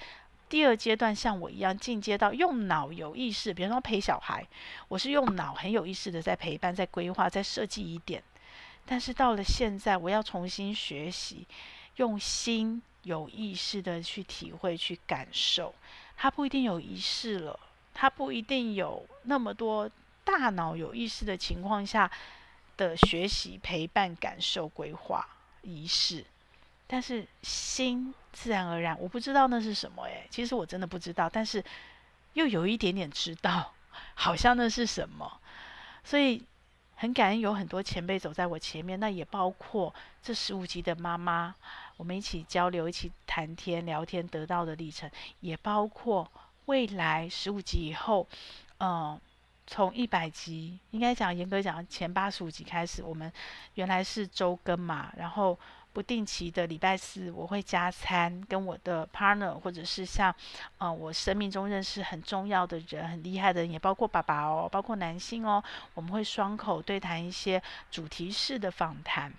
第二阶段像我一样进阶到用脑有意识，比如说陪小孩，我是用脑很有意识的在陪伴、在规划、在设计疑点。但是到了现在，我要重新学习，用心有意识的去体会、去感受。它不一定有仪式了，它不一定有那么多大脑有意识的情况下的学习、陪伴、感受、规划、仪式。但是心自然而然，我不知道那是什么诶，其实我真的不知道，但是又有一点点知道，好像那是什么，所以很感恩有很多前辈走在我前面，那也包括这十五集的妈妈，我们一起交流、一起谈天聊天得到的历程，也包括未来十五集以后，嗯，从一百集应该讲严格讲前八十五集开始，我们原来是周更嘛，然后。不定期的礼拜四，我会加餐，跟我的 partner，或者是像，呃，我生命中认识很重要的人、很厉害的人，也包括爸爸哦，包括男性哦，我们会双口对谈一些主题式的访谈。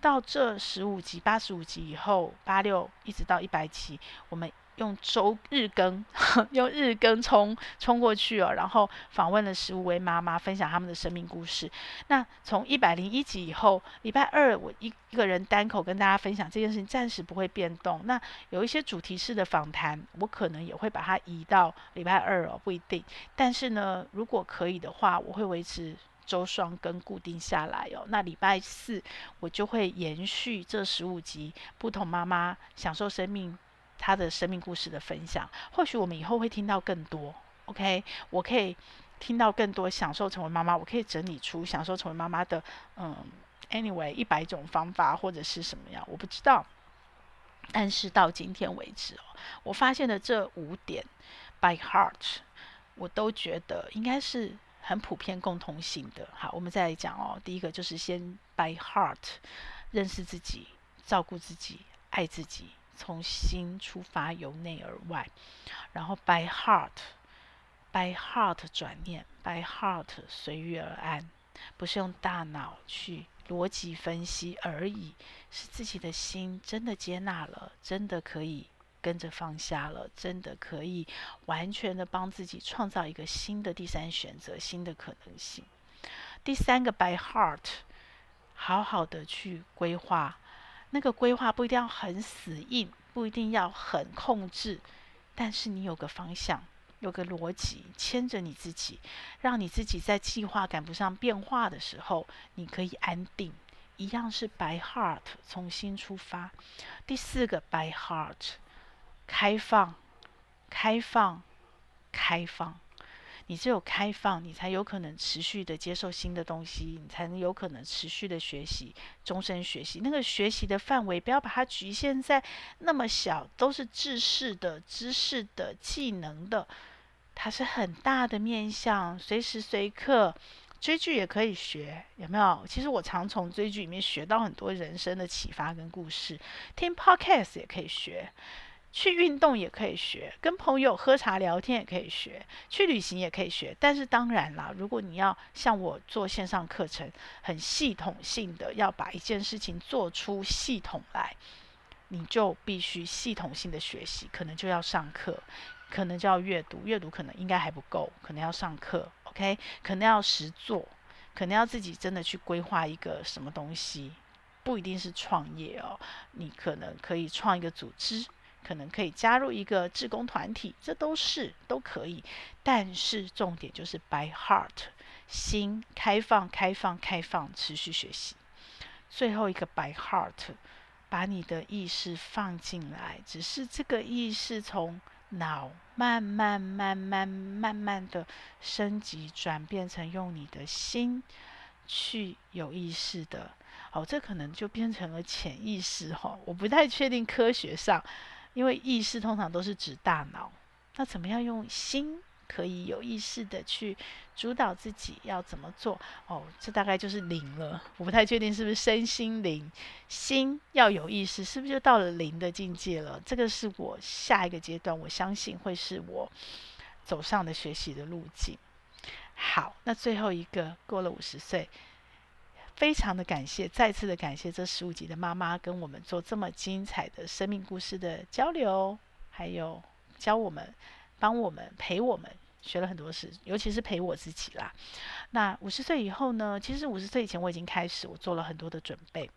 到这十五集、八十五集以后，八六一直到一百集，我们。用周日更，用日更冲冲过去哦，然后访问了十五位妈妈，分享他们的生命故事。那从一百零一集以后，礼拜二我一一个人单口跟大家分享这件事情，暂时不会变动。那有一些主题式的访谈，我可能也会把它移到礼拜二哦，不一定。但是呢，如果可以的话，我会维持周双更固定下来哦。那礼拜四我就会延续这十五集，不同妈妈享受生命。他的生命故事的分享，或许我们以后会听到更多。OK，我可以听到更多享受成为妈妈，我可以整理出享受成为妈妈的，嗯，anyway 一百种方法或者是什么样，我不知道。但是到今天为止哦，我发现的这五点 by heart，我都觉得应该是很普遍共通性的。好，我们再来讲哦。第一个就是先 by heart 认识自己，照顾自己，爱自己。从心出发，由内而外，然后 by heart，by heart 转念，by heart 随遇而安，不是用大脑去逻辑分析而已，是自己的心真的接纳了，真的可以跟着放下了，真的可以完全的帮自己创造一个新的第三选择，新的可能性。第三个 by heart，好好的去规划。那个规划不一定要很死硬，不一定要很控制，但是你有个方向，有个逻辑牵着你自己，让你自己在计划赶不上变化的时候，你可以安定。一样是 by heart，从心出发。第四个 by heart，开放，开放，开放。你只有开放，你才有可能持续的接受新的东西，你才能有可能持续的学习，终身学习。那个学习的范围，不要把它局限在那么小，都是知识的、知识的、技能的，它是很大的面向，随时随刻追剧也可以学，有没有？其实我常从追剧里面学到很多人生的启发跟故事，听 podcast 也可以学。去运动也可以学，跟朋友喝茶聊天也可以学，去旅行也可以学。但是当然啦，如果你要像我做线上课程，很系统性的要把一件事情做出系统来，你就必须系统性的学习，可能就要上课，可能就要阅读，阅读可能应该还不够，可能要上课，OK，可能要实做，可能要自己真的去规划一个什么东西，不一定是创业哦，你可能可以创一个组织。可能可以加入一个志工团体，这都是都可以。但是重点就是 by heart，心开放、开放、开放，持续学习。最后一个 by heart，把你的意识放进来，只是这个意识从脑慢慢、慢慢、慢慢的升级转变成用你的心去有意识的。哦，这可能就变成了潜意识哈、我不太确定科学上。因为意识通常都是指大脑，那怎么样用心可以有意识的去主导自己要怎么做？哦，这大概就是灵了。我不太确定是不是身心灵，心要有意识，是不是就到了灵的境界了？这个是我下一个阶段，我相信会是我走上的学习的路径。好，那最后一个过了五十岁。非常的感谢，再次的感谢这十五集的妈妈跟我们做这么精彩的生命故事的交流，还有教我们、帮我们、陪我们学了很多事，尤其是陪我自己啦。那五十岁以后呢？其实五十岁以前我已经开始，我做了很多的准备。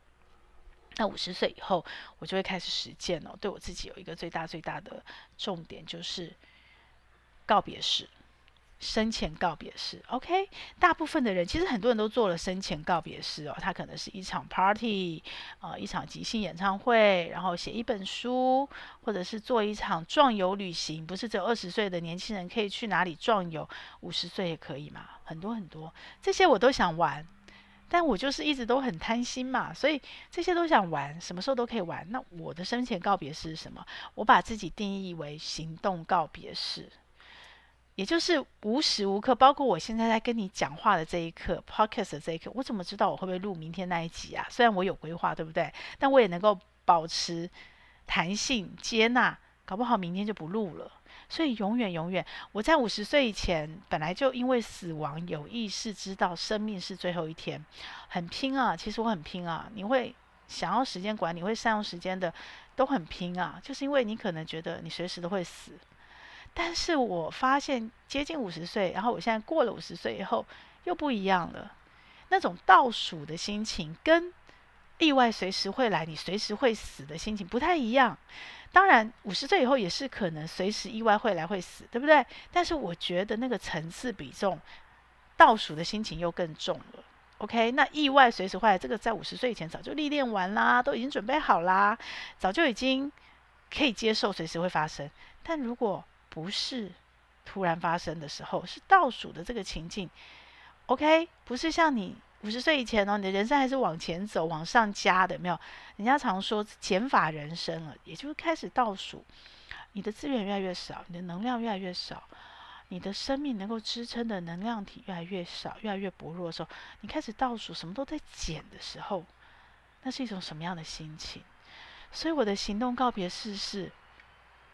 那五十岁以后，我就会开始实践哦。对我自己有一个最大最大的重点，就是告别式。生前告别式，OK，大部分的人其实很多人都做了生前告别式哦。他可能是一场 party，呃，一场即兴演唱会，然后写一本书，或者是做一场壮游旅行。不是只有二十岁的年轻人可以去哪里壮游，五十岁也可以嘛？很多很多，这些我都想玩，但我就是一直都很贪心嘛，所以这些都想玩，什么时候都可以玩。那我的生前告别式是什么？我把自己定义为行动告别式。也就是无时无刻，包括我现在在跟你讲话的这一刻，Podcast 的这一刻，我怎么知道我会不会录明天那一集啊？虽然我有规划，对不对？但我也能够保持弹性、接纳，搞不好明天就不录了。所以永远、永远，我在五十岁以前，本来就因为死亡有意识知道生命是最后一天，很拼啊。其实我很拼啊。你会想要时间管理，会善用时间的，都很拼啊。就是因为你可能觉得你随时都会死。但是我发现接近五十岁，然后我现在过了五十岁以后又不一样了。那种倒数的心情跟意外随时会来，你随时会死的心情不太一样。当然，五十岁以后也是可能随时意外会来会死，对不对？但是我觉得那个层次比重，倒数的心情又更重了。OK，那意外随时会来，这个在五十岁以前早就历练完啦，都已经准备好啦，早就已经可以接受随时会发生。但如果不是突然发生的时候，是倒数的这个情境，OK，不是像你五十岁以前哦，你的人生还是往前走、往上加的，没有？人家常说减法人生了，也就是开始倒数，你的资源越来越少，你的能量越来越少，你的生命能够支撑的能量体越来越少、越来越薄弱的时候，你开始倒数，什么都在减的时候，那是一种什么样的心情？所以我的行动告别式是，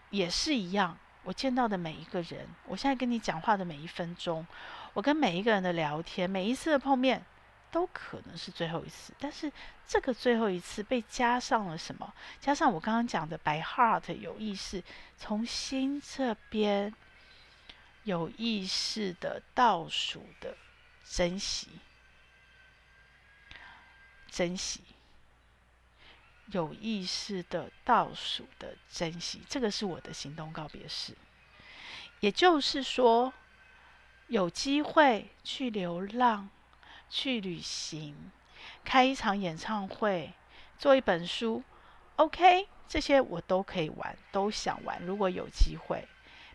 也是一样。我见到的每一个人，我现在跟你讲话的每一分钟，我跟每一个人的聊天，每一次的碰面，都可能是最后一次。但是这个最后一次被加上了什么？加上我刚刚讲的 by heart 有意识，从心这边有意识的倒数的珍惜，珍惜。有意识的倒数的珍惜，这个是我的行动告别式。也就是说，有机会去流浪、去旅行、开一场演唱会、做一本书，OK，这些我都可以玩，都想玩。如果有机会，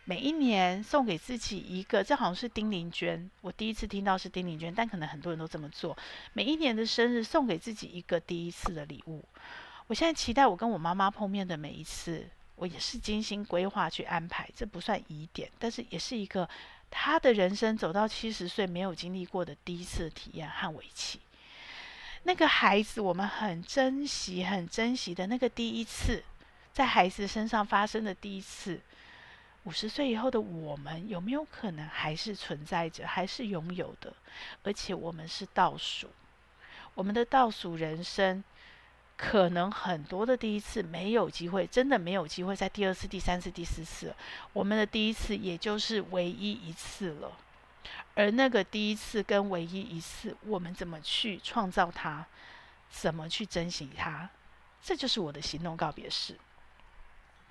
每一年送给自己一个，这好像是丁玲娟，我第一次听到是丁玲娟，但可能很多人都这么做。每一年的生日送给自己一个第一次的礼物。我现在期待我跟我妈妈碰面的每一次，我也是精心规划去安排，这不算疑点，但是也是一个她的人生走到七十岁没有经历过的第一次体验和围棋。那个孩子，我们很珍惜、很珍惜的那个第一次，在孩子身上发生的第一次，五十岁以后的我们有没有可能还是存在着，还是拥有的？而且我们是倒数，我们的倒数人生，可能很多的第一次没有机会，真的没有机会在第二次、第三次、第四次，我们的第一次也就是唯一一次了。而那个第一次跟唯一一次，我们怎么去创造它？怎么去珍惜它？这就是我的行动告别式。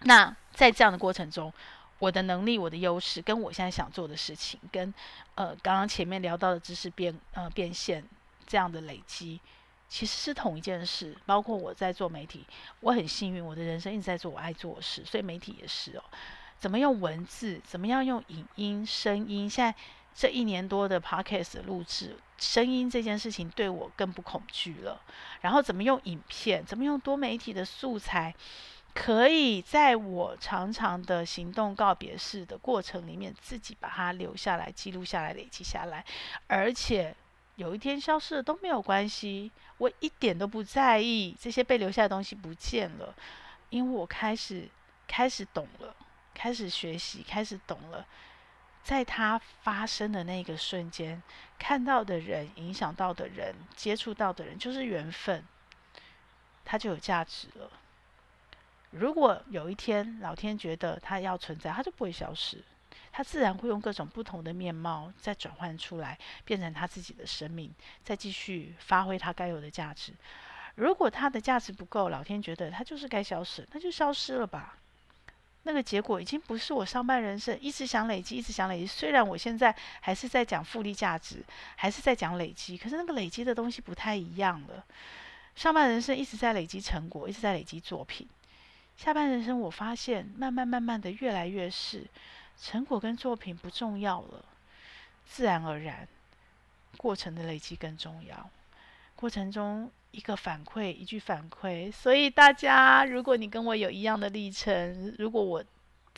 那在这样的过程中，我的能力、我的优势，跟我现在想做的事情，跟呃刚刚前面聊到的知识变呃变现这样的累积。其实是同一件事，包括我在做媒体，我很幸运，我的人生一直在做我爱做的事，所以媒体也是哦。怎么用文字？怎么样用影音、声音？现在这一年多的 podcast 录制，声音这件事情对我更不恐惧了。然后怎么用影片？怎么用多媒体的素材？可以在我长长的行动告别式的过程里面，自己把它留下来、记录下来、累积下来，而且。有一天消失了都没有关系，我一点都不在意这些被留下的东西不见了，因为我开始开始懂了，开始学习，开始懂了，在它发生的那个瞬间，看到的人、影响到的人、接触到的人，就是缘分，它就有价值了。如果有一天老天觉得它要存在，它就不会消失。他自然会用各种不同的面貌再转换出来，变成他自己的生命，再继续发挥他该有的价值。如果他的价值不够，老天觉得他就是该消失，那就消失了吧。那个结果已经不是我上半人生一直想累积，一直想累积。虽然我现在还是在讲复利价值，还是在讲累积，可是那个累积的东西不太一样了。上半人生一直在累积成果，一直在累积作品。下半人生我发现，慢慢慢慢的越来越是。成果跟作品不重要了，自然而然，过程的累积更重要。过程中一个反馈，一句反馈。所以大家，如果你跟我有一样的历程，如果我。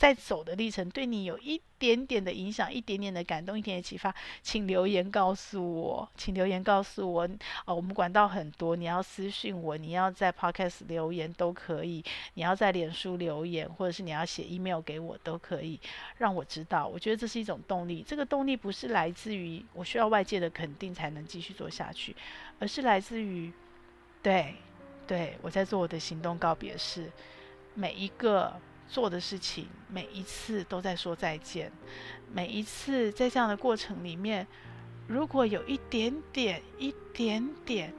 在走的历程对你有一点点的影响，一点点的感动，一点点启发，请留言告诉我，请留言告诉我。哦，我们管道很多，你要私信我，你要在 Podcast 留言都可以，你要在脸书留言，或者是你要写 email 给我都可以，让我知道。我觉得这是一种动力，这个动力不是来自于我需要外界的肯定才能继续做下去，而是来自于，对，对，我在做我的行动告别式，每一个。做的事情，每一次都在说再见，每一次在这样的过程里面，如果有一点点、一点点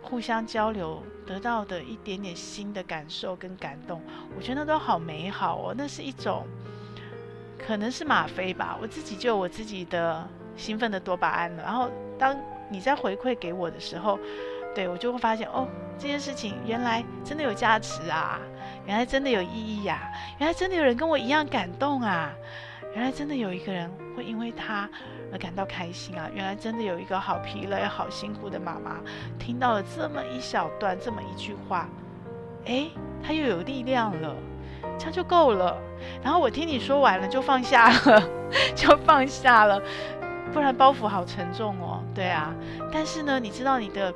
互相交流得到的一点点新的感受跟感动，我觉得那都好美好哦。那是一种，可能是吗啡吧，我自己就有我自己的兴奋的多巴胺了。然后当你在回馈给我的时候，对，我就会发现哦，这件事情原来真的有价值啊。原来真的有意义呀！原来真的有人跟我一样感动啊！原来真的有一个人会因为他而感到开心啊！原来真的有一个好疲累、好辛苦的妈妈，听到了这么一小段、这么一句话，诶，他又有力量了，这样就够了。然后我听你说完了，就放下了，就放下了，不然包袱好沉重哦。对啊，但是呢，你知道你的。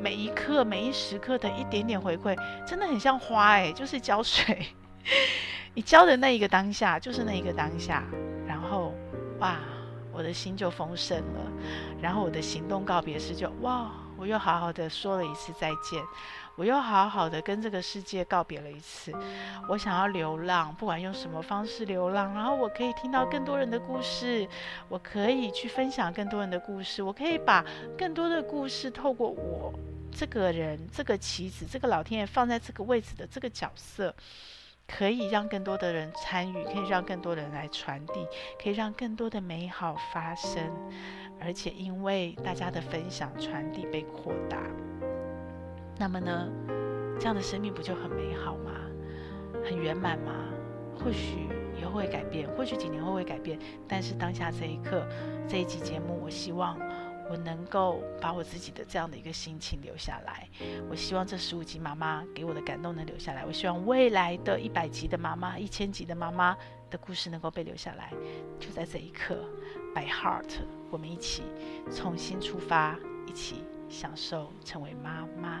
每一刻、每一时刻的一点点回馈，真的很像花哎，就是浇水。你浇的那一个当下，就是那一个当下，然后哇，我的心就丰盛了。然后我的行动告别式就哇，我又好好的说了一次再见，我又好好的跟这个世界告别了一次。我想要流浪，不管用什么方式流浪，然后我可以听到更多人的故事，我可以去分享更多人的故事，我可以把更多的故事透过我。这个人，这个棋子，这个老天爷放在这个位置的这个角色，可以让更多的人参与，可以让更多的人来传递，可以让更多的美好发生，而且因为大家的分享传递被扩大，那么呢，这样的生命不就很美好吗？很圆满吗？或许以后会改变，或许几年后会改变，但是当下这一刻，这一集节目，我希望。我能够把我自己的这样的一个心情留下来，我希望这十五集妈妈给我的感动能留下来，我希望未来的一百集的妈妈、一千集的妈妈的故事能够被留下来。就在这一刻，By Heart，我们一起重新出发，一起享受成为妈妈。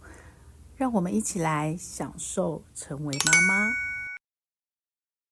让我们一起来享受成为妈妈。